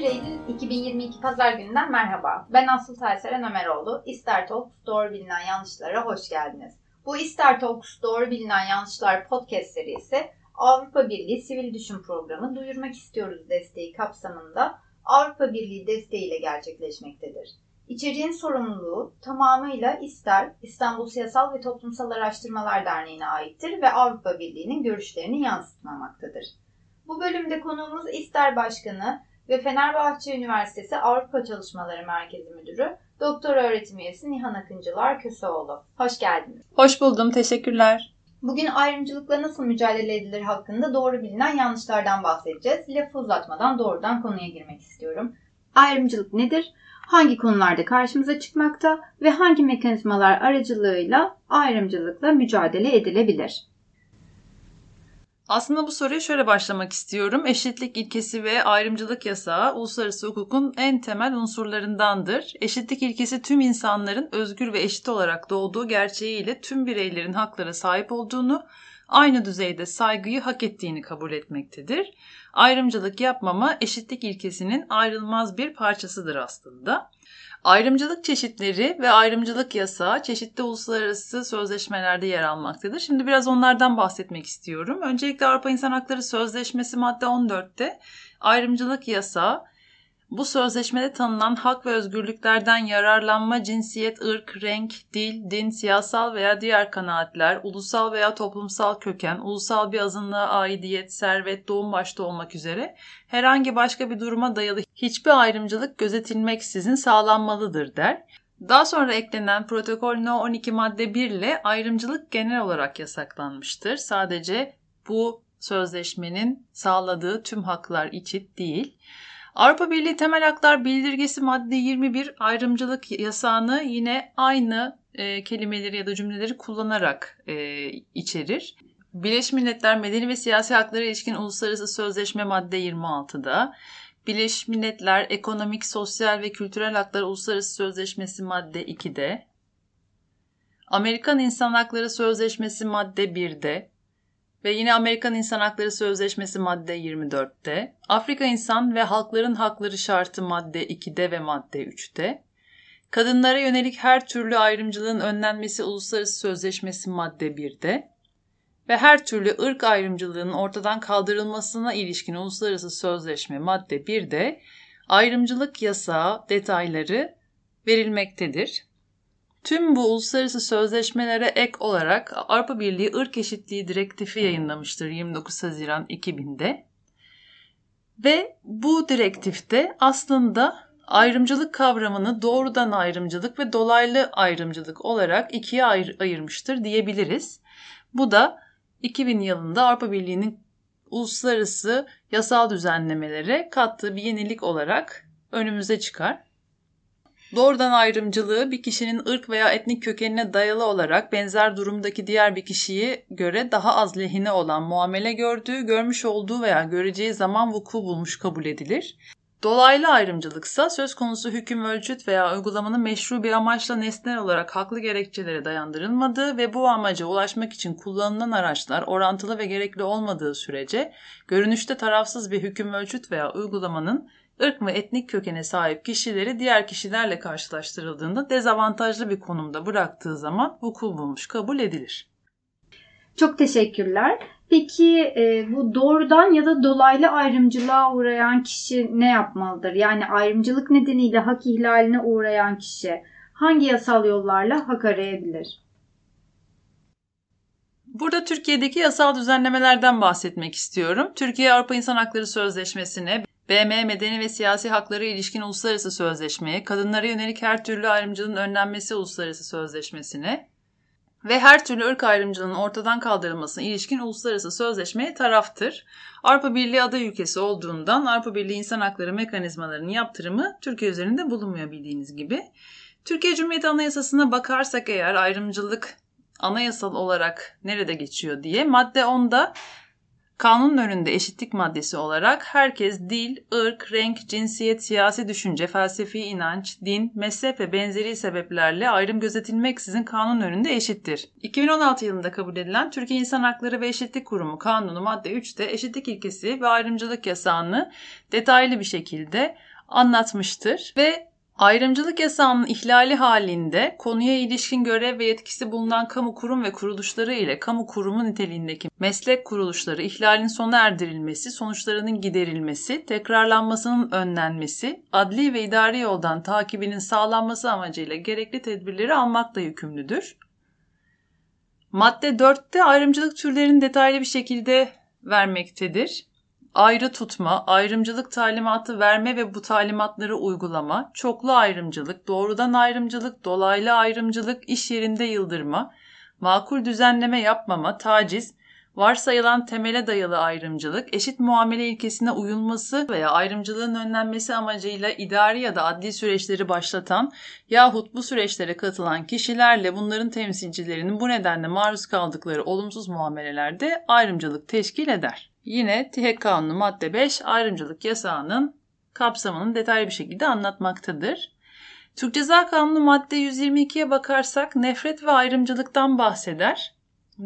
11 Eylül 2022 Pazar gününden merhaba. Ben Aslı Tayseren Ömeroğlu. İster Talks Doğru Bilinen Yanlışlara hoş geldiniz. Bu İster Talks Doğru Bilinen Yanlışlar podcast serisi Avrupa Birliği Sivil Düşün Programı Duyurmak İstiyoruz desteği kapsamında Avrupa Birliği desteğiyle gerçekleşmektedir. İçeriğin sorumluluğu tamamıyla İster İstanbul Siyasal ve Toplumsal Araştırmalar Derneği'ne aittir ve Avrupa Birliği'nin görüşlerini yansıtmamaktadır. Bu bölümde konuğumuz İster Başkanı ve Fenerbahçe Üniversitesi Avrupa Çalışmaları Merkezi Müdürü Doktor Öğretim Üyesi Nihan Akıncılar Köseoğlu. Hoş geldiniz. Hoş buldum, teşekkürler. Bugün ayrımcılıkla nasıl mücadele edilir hakkında doğru bilinen yanlışlardan bahsedeceğiz. Lafı uzatmadan doğrudan konuya girmek istiyorum. Ayrımcılık nedir? Hangi konularda karşımıza çıkmakta ve hangi mekanizmalar aracılığıyla ayrımcılıkla mücadele edilebilir? Aslında bu soruya şöyle başlamak istiyorum. Eşitlik ilkesi ve ayrımcılık yasağı uluslararası hukukun en temel unsurlarındandır. Eşitlik ilkesi tüm insanların özgür ve eşit olarak doğduğu gerçeğiyle tüm bireylerin haklara sahip olduğunu, aynı düzeyde saygıyı hak ettiğini kabul etmektedir. Ayrımcılık yapmama eşitlik ilkesinin ayrılmaz bir parçasıdır aslında. Ayrımcılık çeşitleri ve ayrımcılık yasağı çeşitli uluslararası sözleşmelerde yer almaktadır. Şimdi biraz onlardan bahsetmek istiyorum. Öncelikle Avrupa İnsan Hakları Sözleşmesi madde 14'te ayrımcılık yasağı bu sözleşmede tanınan hak ve özgürlüklerden yararlanma, cinsiyet, ırk, renk, dil, din, siyasal veya diğer kanaatler, ulusal veya toplumsal köken, ulusal bir azınlığa aidiyet, servet, doğum başta olmak üzere herhangi başka bir duruma dayalı hiçbir ayrımcılık gözetilmeksizin sağlanmalıdır der. Daha sonra eklenen protokol No 12 madde 1 ile ayrımcılık genel olarak yasaklanmıştır. Sadece bu sözleşmenin sağladığı tüm haklar için değil. Avrupa Birliği Temel Haklar Bildirgesi madde 21 ayrımcılık yasağını yine aynı e, kelimeleri ya da cümleleri kullanarak e, içerir. Birleşmiş Milletler Medeni ve Siyasi Haklara İlişkin Uluslararası Sözleşme madde 26'da, Birleşmiş Milletler Ekonomik, Sosyal ve Kültürel Haklar Uluslararası Sözleşmesi madde 2'de, Amerikan İnsan Hakları Sözleşmesi madde 1'de, ve yine Amerikan İnsan Hakları Sözleşmesi madde 24'te, Afrika İnsan ve Halkların Hakları Şartı madde 2'de ve madde 3'te, Kadınlara yönelik her türlü ayrımcılığın önlenmesi Uluslararası Sözleşmesi madde 1'de ve her türlü ırk ayrımcılığının ortadan kaldırılmasına ilişkin Uluslararası Sözleşme madde 1'de ayrımcılık yasağı detayları verilmektedir. Tüm bu uluslararası sözleşmelere ek olarak Avrupa Birliği Irk Eşitliği Direktifi yayınlamıştır 29 Haziran 2000'de. Ve bu direktifte aslında ayrımcılık kavramını doğrudan ayrımcılık ve dolaylı ayrımcılık olarak ikiye ayır, ayırmıştır diyebiliriz. Bu da 2000 yılında Avrupa Birliği'nin uluslararası yasal düzenlemelere kattığı bir yenilik olarak önümüze çıkar. Doğrudan ayrımcılığı bir kişinin ırk veya etnik kökenine dayalı olarak benzer durumdaki diğer bir kişiye göre daha az lehine olan muamele gördüğü, görmüş olduğu veya göreceği zaman vuku bulmuş kabul edilir. Dolaylı ayrımcılıksa söz konusu hüküm ölçüt veya uygulamanın meşru bir amaçla nesnel olarak haklı gerekçelere dayandırılmadığı ve bu amaca ulaşmak için kullanılan araçlar orantılı ve gerekli olmadığı sürece görünüşte tarafsız bir hüküm ölçüt veya uygulamanın ırk ve etnik kökene sahip kişileri diğer kişilerle karşılaştırıldığında dezavantajlı bir konumda bıraktığı zaman vuku bulmuş kabul edilir. Çok teşekkürler. Peki e, bu doğrudan ya da dolaylı ayrımcılığa uğrayan kişi ne yapmalıdır? Yani ayrımcılık nedeniyle hak ihlaline uğrayan kişi hangi yasal yollarla hak arayabilir? Burada Türkiye'deki yasal düzenlemelerden bahsetmek istiyorum. Türkiye Avrupa İnsan Hakları Sözleşmesi'ne BM Medeni ve Siyasi Hakları ilişkin Uluslararası Sözleşmeye, kadınlara yönelik her türlü ayrımcılığın önlenmesi Uluslararası Sözleşmesi'ne ve her türlü ırk ayrımcılığının ortadan kaldırılmasına ilişkin uluslararası sözleşmeye taraftır. Avrupa Birliği aday ülkesi olduğundan Avrupa Birliği İnsan Hakları mekanizmalarının yaptırımı Türkiye üzerinde bulunmuyor bildiğiniz gibi. Türkiye Cumhuriyeti Anayasası'na bakarsak eğer ayrımcılık anayasal olarak nerede geçiyor diye madde 10'da Kanunun önünde eşitlik maddesi olarak herkes dil, ırk, renk, cinsiyet, siyasi düşünce, felsefi inanç, din, mezhep ve benzeri sebeplerle ayrım gözetilmeksizin kanun önünde eşittir. 2016 yılında kabul edilen Türkiye İnsan Hakları ve Eşitlik Kurumu Kanunu madde 3'te eşitlik ilkesi ve ayrımcılık yasağını detaylı bir şekilde anlatmıştır ve Ayrımcılık yasağının ihlali halinde konuya ilişkin görev ve yetkisi bulunan kamu kurum ve kuruluşları ile kamu kurumu niteliğindeki meslek kuruluşları ihlalin sona erdirilmesi, sonuçlarının giderilmesi, tekrarlanmasının önlenmesi, adli ve idari yoldan takibinin sağlanması amacıyla gerekli tedbirleri almakla yükümlüdür. Madde 4'te ayrımcılık türlerini detaylı bir şekilde vermektedir ayrı tutma, ayrımcılık talimatı verme ve bu talimatları uygulama, çoklu ayrımcılık, doğrudan ayrımcılık, dolaylı ayrımcılık, iş yerinde yıldırma, makul düzenleme yapmama, taciz, varsayılan temele dayalı ayrımcılık, eşit muamele ilkesine uyulması veya ayrımcılığın önlenmesi amacıyla idari ya da adli süreçleri başlatan yahut bu süreçlere katılan kişilerle bunların temsilcilerinin bu nedenle maruz kaldıkları olumsuz muamelelerde ayrımcılık teşkil eder. Yine TİHEK Kanunu madde 5 ayrımcılık yasağının kapsamını detaylı bir şekilde anlatmaktadır. Türk Ceza Kanunu madde 122'ye bakarsak nefret ve ayrımcılıktan bahseder.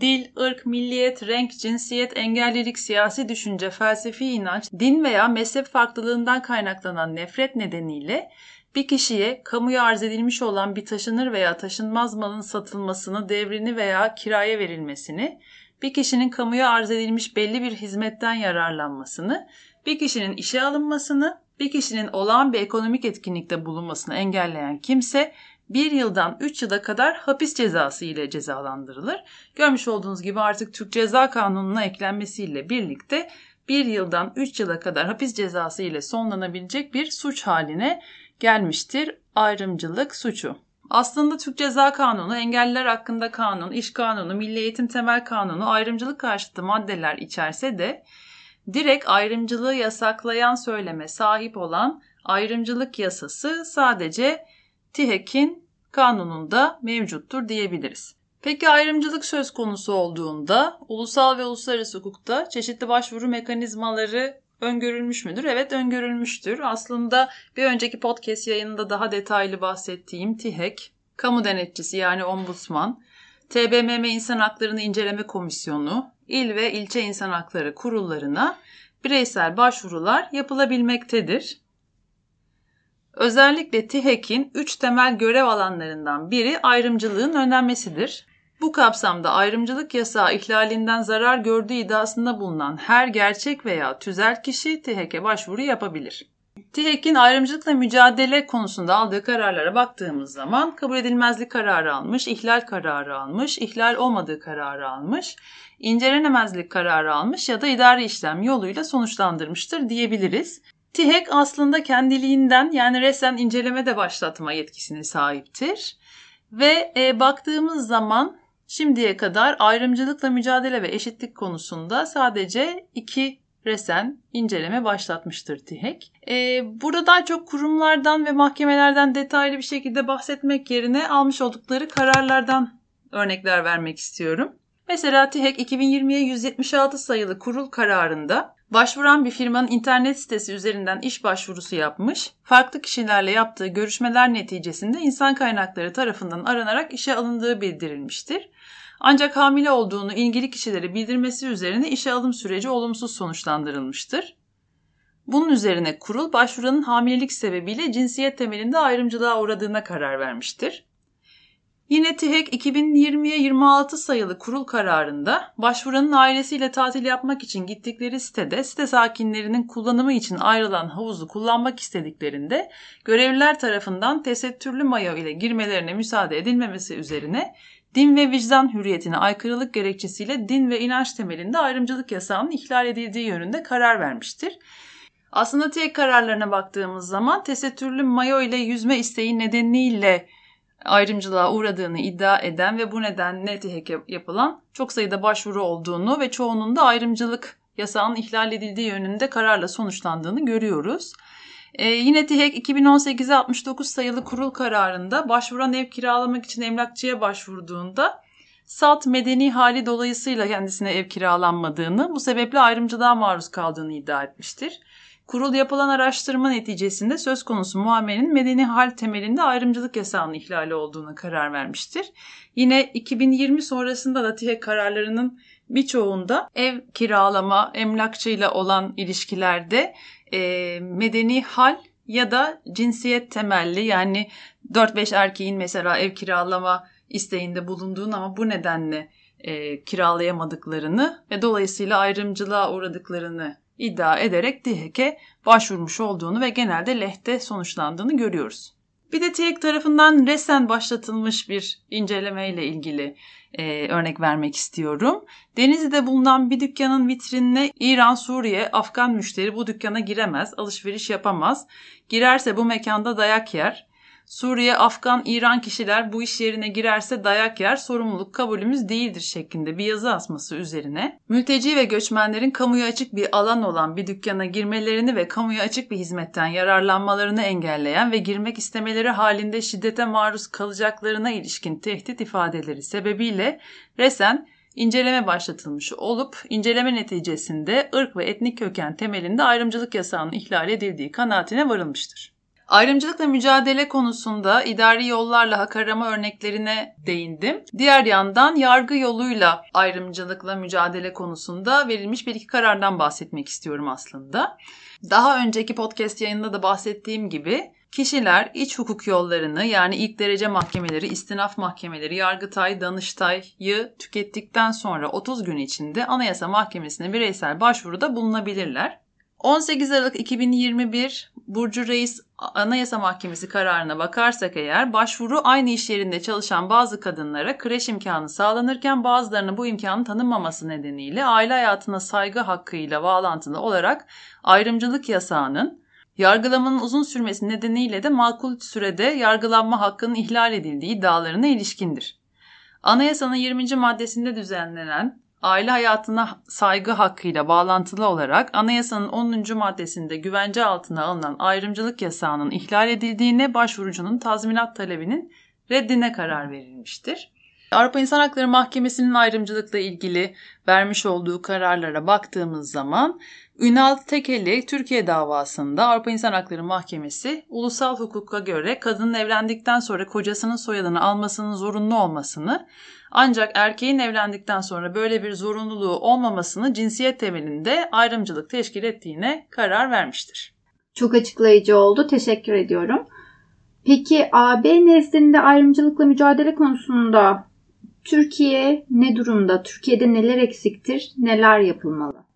Dil, ırk, milliyet, renk, cinsiyet, engellilik, siyasi düşünce, felsefi inanç, din veya mezhep farklılığından kaynaklanan nefret nedeniyle bir kişiye kamuya arz edilmiş olan bir taşınır veya taşınmaz malın satılmasını, devrini veya kiraya verilmesini, bir kişinin kamuya arz edilmiş belli bir hizmetten yararlanmasını, bir kişinin işe alınmasını, bir kişinin olağan bir ekonomik etkinlikte bulunmasını engelleyen kimse bir yıldan 3 yıla kadar hapis cezası ile cezalandırılır. Görmüş olduğunuz gibi artık Türk Ceza Kanunu'na eklenmesiyle birlikte bir yıldan 3 yıla kadar hapis cezası ile sonlanabilecek bir suç haline gelmiştir ayrımcılık suçu. Aslında Türk Ceza Kanunu, engelliler hakkında kanun, iş kanunu, milli eğitim temel kanunu ayrımcılık karşıtı maddeler içerse de direkt ayrımcılığı yasaklayan söyleme sahip olan ayrımcılık yasası sadece TİHEK'in kanununda mevcuttur diyebiliriz. Peki ayrımcılık söz konusu olduğunda ulusal ve uluslararası hukukta çeşitli başvuru mekanizmaları öngörülmüş müdür? Evet öngörülmüştür. Aslında bir önceki podcast yayınında daha detaylı bahsettiğim TİHEK, kamu denetçisi yani ombudsman, TBMM İnsan Haklarını İnceleme Komisyonu, il ve ilçe insan hakları kurullarına bireysel başvurular yapılabilmektedir. Özellikle TİHEK'in üç temel görev alanlarından biri ayrımcılığın önlenmesidir. Bu kapsamda ayrımcılık yasağı ihlalinden zarar gördüğü iddiasında bulunan her gerçek veya tüzel kişi TİHEK'e başvuru yapabilir. TİHEK'in ayrımcılıkla mücadele konusunda aldığı kararlara baktığımız zaman kabul edilmezlik kararı almış, ihlal kararı almış, ihlal olmadığı kararı almış, incelenemezlik kararı almış ya da idari işlem yoluyla sonuçlandırmıştır diyebiliriz. TİHEK aslında kendiliğinden yani resmen inceleme de başlatma yetkisine sahiptir. Ve e, baktığımız zaman Şimdiye kadar ayrımcılıkla mücadele ve eşitlik konusunda sadece iki resen inceleme başlatmıştır TİHEK. Ee, burada daha çok kurumlardan ve mahkemelerden detaylı bir şekilde bahsetmek yerine almış oldukları kararlardan örnekler vermek istiyorum. Mesela TİHEK 2020'ye 176 sayılı kurul kararında Başvuran bir firmanın internet sitesi üzerinden iş başvurusu yapmış, farklı kişilerle yaptığı görüşmeler neticesinde insan kaynakları tarafından aranarak işe alındığı bildirilmiştir. Ancak hamile olduğunu ilgili kişilere bildirmesi üzerine işe alım süreci olumsuz sonuçlandırılmıştır. Bunun üzerine kurul başvuranın hamilelik sebebiyle cinsiyet temelinde ayrımcılığa uğradığına karar vermiştir. Yine TİHEK 2020'ye 26 sayılı kurul kararında başvuranın ailesiyle tatil yapmak için gittikleri sitede site sakinlerinin kullanımı için ayrılan havuzu kullanmak istediklerinde görevliler tarafından tesettürlü mayo ile girmelerine müsaade edilmemesi üzerine din ve vicdan hürriyetine aykırılık gerekçesiyle din ve inanç temelinde ayrımcılık yasağının ihlal edildiği yönünde karar vermiştir. Aslında TİHEK kararlarına baktığımız zaman tesettürlü mayo ile yüzme isteği nedeniyle ayrımcılığa uğradığını iddia eden ve bu nedenle TİHEK yapılan çok sayıda başvuru olduğunu ve çoğunun da ayrımcılık yasağının ihlal edildiği yönünde kararla sonuçlandığını görüyoruz. Ee, yine TİHEK 2018'e 69 sayılı kurul kararında başvuran ev kiralamak için emlakçıya başvurduğunda salt medeni hali dolayısıyla kendisine ev kiralanmadığını, bu sebeple ayrımcılığa maruz kaldığını iddia etmiştir. Kurul yapılan araştırma neticesinde söz konusu muamelenin medeni hal temelinde ayrımcılık yasağının ihlali olduğuna karar vermiştir. Yine 2020 sonrasında da TİHEK kararlarının birçoğunda ev kiralama, emlakçıyla olan ilişkilerde e, medeni hal ya da cinsiyet temelli yani 4-5 erkeğin mesela ev kiralama isteğinde bulunduğunu ama bu nedenle e, kiralayamadıklarını ve dolayısıyla ayrımcılığa uğradıklarını iddia ederek DİHEK'e başvurmuş olduğunu ve genelde lehte sonuçlandığını görüyoruz. Bir de TİHEK tarafından resen başlatılmış bir incelemeyle ilgili e, örnek vermek istiyorum. Denizli'de bulunan bir dükkanın vitrinine İran, Suriye, Afgan müşteri bu dükkana giremez, alışveriş yapamaz. Girerse bu mekanda dayak yer. Suriye, Afgan, İran kişiler bu iş yerine girerse dayak yer, sorumluluk kabulümüz değildir şeklinde bir yazı asması üzerine mülteci ve göçmenlerin kamuya açık bir alan olan bir dükkana girmelerini ve kamuya açık bir hizmetten yararlanmalarını engelleyen ve girmek istemeleri halinde şiddete maruz kalacaklarına ilişkin tehdit ifadeleri sebebiyle resen inceleme başlatılmış olup inceleme neticesinde ırk ve etnik köken temelinde ayrımcılık yasağının ihlal edildiği kanaatine varılmıştır. Ayrımcılıkla mücadele konusunda idari yollarla hak arama örneklerine değindim. Diğer yandan yargı yoluyla ayrımcılıkla mücadele konusunda verilmiş bir iki karardan bahsetmek istiyorum aslında. Daha önceki podcast yayında da bahsettiğim gibi kişiler iç hukuk yollarını yani ilk derece mahkemeleri, istinaf mahkemeleri, Yargıtay, Danıştay'ı tükettikten sonra 30 gün içinde Anayasa Mahkemesi'ne bireysel başvuruda bulunabilirler. 18 Aralık 2021 Burcu Reis Anayasa Mahkemesi kararına bakarsak eğer başvuru aynı iş yerinde çalışan bazı kadınlara kreş imkanı sağlanırken bazılarına bu imkanın tanınmaması nedeniyle aile hayatına saygı hakkıyla bağlantılı olarak ayrımcılık yasağının yargılamanın uzun sürmesi nedeniyle de makul sürede yargılanma hakkının ihlal edildiği iddialarına ilişkindir. Anayasanın 20. maddesinde düzenlenen aile hayatına saygı hakkıyla bağlantılı olarak anayasanın 10. maddesinde güvence altına alınan ayrımcılık yasağının ihlal edildiğine başvurucunun tazminat talebinin reddine karar verilmiştir. Avrupa İnsan Hakları Mahkemesi'nin ayrımcılıkla ilgili vermiş olduğu kararlara baktığımız zaman Ünal Tekeli Türkiye davasında Avrupa İnsan Hakları Mahkemesi ulusal hukuka göre kadının evlendikten sonra kocasının soyadını almasının zorunlu olmasını ancak erkeğin evlendikten sonra böyle bir zorunluluğu olmamasını cinsiyet temelinde ayrımcılık teşkil ettiğine karar vermiştir. Çok açıklayıcı oldu. Teşekkür ediyorum. Peki AB nezdinde ayrımcılıkla mücadele konusunda Türkiye ne durumda? Türkiye'de neler eksiktir? Neler yapılmalı?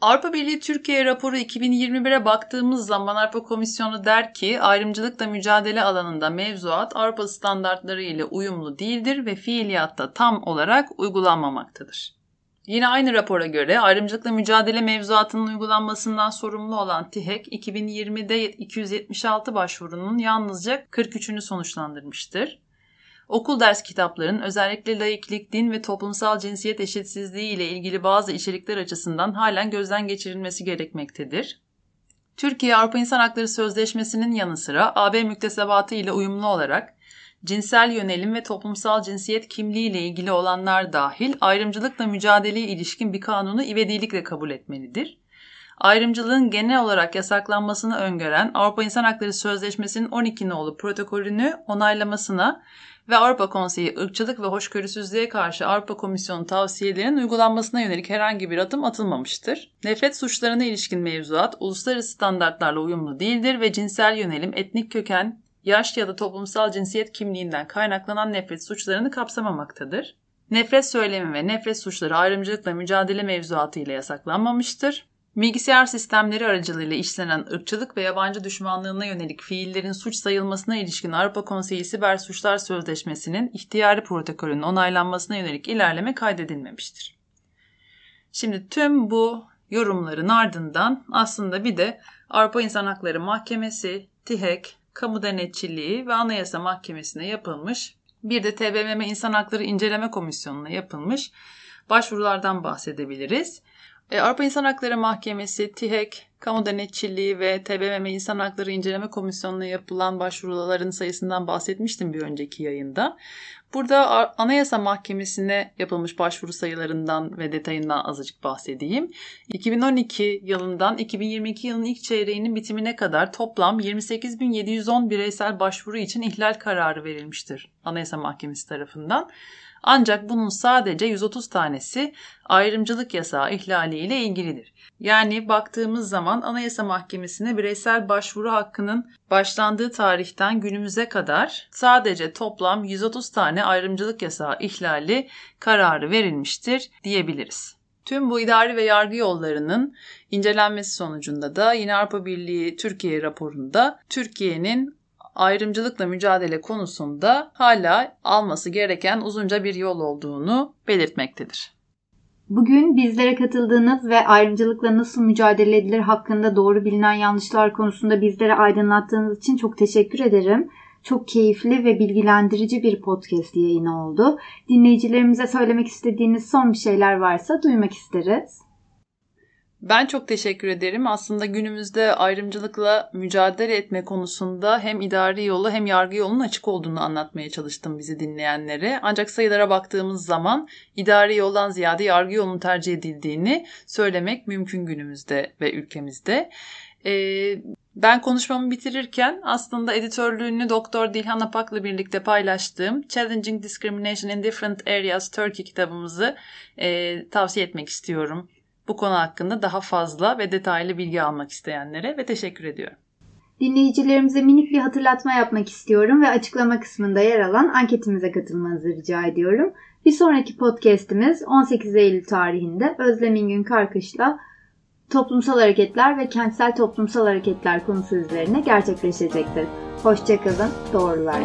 Avrupa Birliği Türkiye raporu 2021'e baktığımız zaman Avrupa Komisyonu der ki ayrımcılıkla mücadele alanında mevzuat Avrupa standartları ile uyumlu değildir ve fiiliyatta tam olarak uygulanmamaktadır. Yine aynı rapora göre ayrımcılıkla mücadele mevzuatının uygulanmasından sorumlu olan TİHEK 2020'de 276 başvurunun yalnızca 43'ünü sonuçlandırmıştır. Okul ders kitaplarının özellikle laiklik, din ve toplumsal cinsiyet eşitsizliği ile ilgili bazı içerikler açısından halen gözden geçirilmesi gerekmektedir. Türkiye Avrupa İnsan Hakları Sözleşmesi'nin yanı sıra AB müktesebatı ile uyumlu olarak cinsel yönelim ve toplumsal cinsiyet kimliği ile ilgili olanlar dahil ayrımcılıkla mücadeleye ilişkin bir kanunu ivedilikle kabul etmelidir. Ayrımcılığın genel olarak yasaklanmasını öngören Avrupa İnsan Hakları Sözleşmesi'nin 12 nolu protokolünü onaylamasına ve Avrupa Konseyi ırkçılık ve hoşgörüsüzlüğe karşı Avrupa Komisyonu tavsiyelerinin uygulanmasına yönelik herhangi bir adım atılmamıştır. Nefret suçlarına ilişkin mevzuat uluslararası standartlarla uyumlu değildir ve cinsel yönelim, etnik köken, yaş ya da toplumsal cinsiyet kimliğinden kaynaklanan nefret suçlarını kapsamamaktadır. Nefret söylemi ve nefret suçları ayrımcılıkla mücadele mevzuatı ile yasaklanmamıştır. Bilgisayar sistemleri aracılığıyla işlenen ırkçılık ve yabancı düşmanlığına yönelik fiillerin suç sayılmasına ilişkin Avrupa Konseyi Siber Suçlar Sözleşmesi'nin ihtiyari protokolünün onaylanmasına yönelik ilerleme kaydedilmemiştir. Şimdi tüm bu yorumların ardından aslında bir de Avrupa İnsan Hakları Mahkemesi, TİHEK, Kamu Denetçiliği ve Anayasa Mahkemesi'ne yapılmış, bir de TBMM İnsan Hakları İnceleme Komisyonu'na yapılmış başvurulardan bahsedebiliriz. E, Avrupa İnsan Hakları Mahkemesi, TİHEK, Kamu Denetçiliği ve TBMM İnsan Hakları İnceleme Komisyonu'na yapılan başvuruların sayısından bahsetmiştim bir önceki yayında. Burada Anayasa Mahkemesi'ne yapılmış başvuru sayılarından ve detayından azıcık bahsedeyim. 2012 yılından 2022 yılının ilk çeyreğinin bitimine kadar toplam 28.710 bireysel başvuru için ihlal kararı verilmiştir Anayasa Mahkemesi tarafından. Ancak bunun sadece 130 tanesi ayrımcılık yasağı ihlaliyle ilgilidir. Yani baktığımız zaman Anayasa Mahkemesi'ne bireysel başvuru hakkının başlandığı tarihten günümüze kadar sadece toplam 130 tane ayrımcılık yasağı ihlali kararı verilmiştir diyebiliriz. Tüm bu idari ve yargı yollarının incelenmesi sonucunda da yine Avrupa Birliği Türkiye raporunda Türkiye'nin ayrımcılıkla mücadele konusunda hala alması gereken uzunca bir yol olduğunu belirtmektedir. Bugün bizlere katıldığınız ve ayrımcılıkla nasıl mücadele edilir hakkında doğru bilinen yanlışlar konusunda bizlere aydınlattığınız için çok teşekkür ederim. Çok keyifli ve bilgilendirici bir podcast yayını oldu. Dinleyicilerimize söylemek istediğiniz son bir şeyler varsa duymak isteriz. Ben çok teşekkür ederim. Aslında günümüzde ayrımcılıkla mücadele etme konusunda hem idari yolu hem yargı yolunun açık olduğunu anlatmaya çalıştım bizi dinleyenlere. Ancak sayılara baktığımız zaman idari yoldan ziyade yargı yolunun tercih edildiğini söylemek mümkün günümüzde ve ülkemizde. Ee, ben konuşmamı bitirirken aslında editörlüğünü Doktor Dilhan Apak'la birlikte paylaştığım Challenging Discrimination in Different Areas Turkey kitabımızı e, tavsiye etmek istiyorum bu konu hakkında daha fazla ve detaylı bilgi almak isteyenlere ve teşekkür ediyorum. Dinleyicilerimize minik bir hatırlatma yapmak istiyorum ve açıklama kısmında yer alan anketimize katılmanızı rica ediyorum. Bir sonraki podcast'imiz 18 Eylül tarihinde Özlem İngün Karkış'la toplumsal hareketler ve kentsel toplumsal hareketler konusu üzerine gerçekleşecektir. Hoşçakalın, doğrular.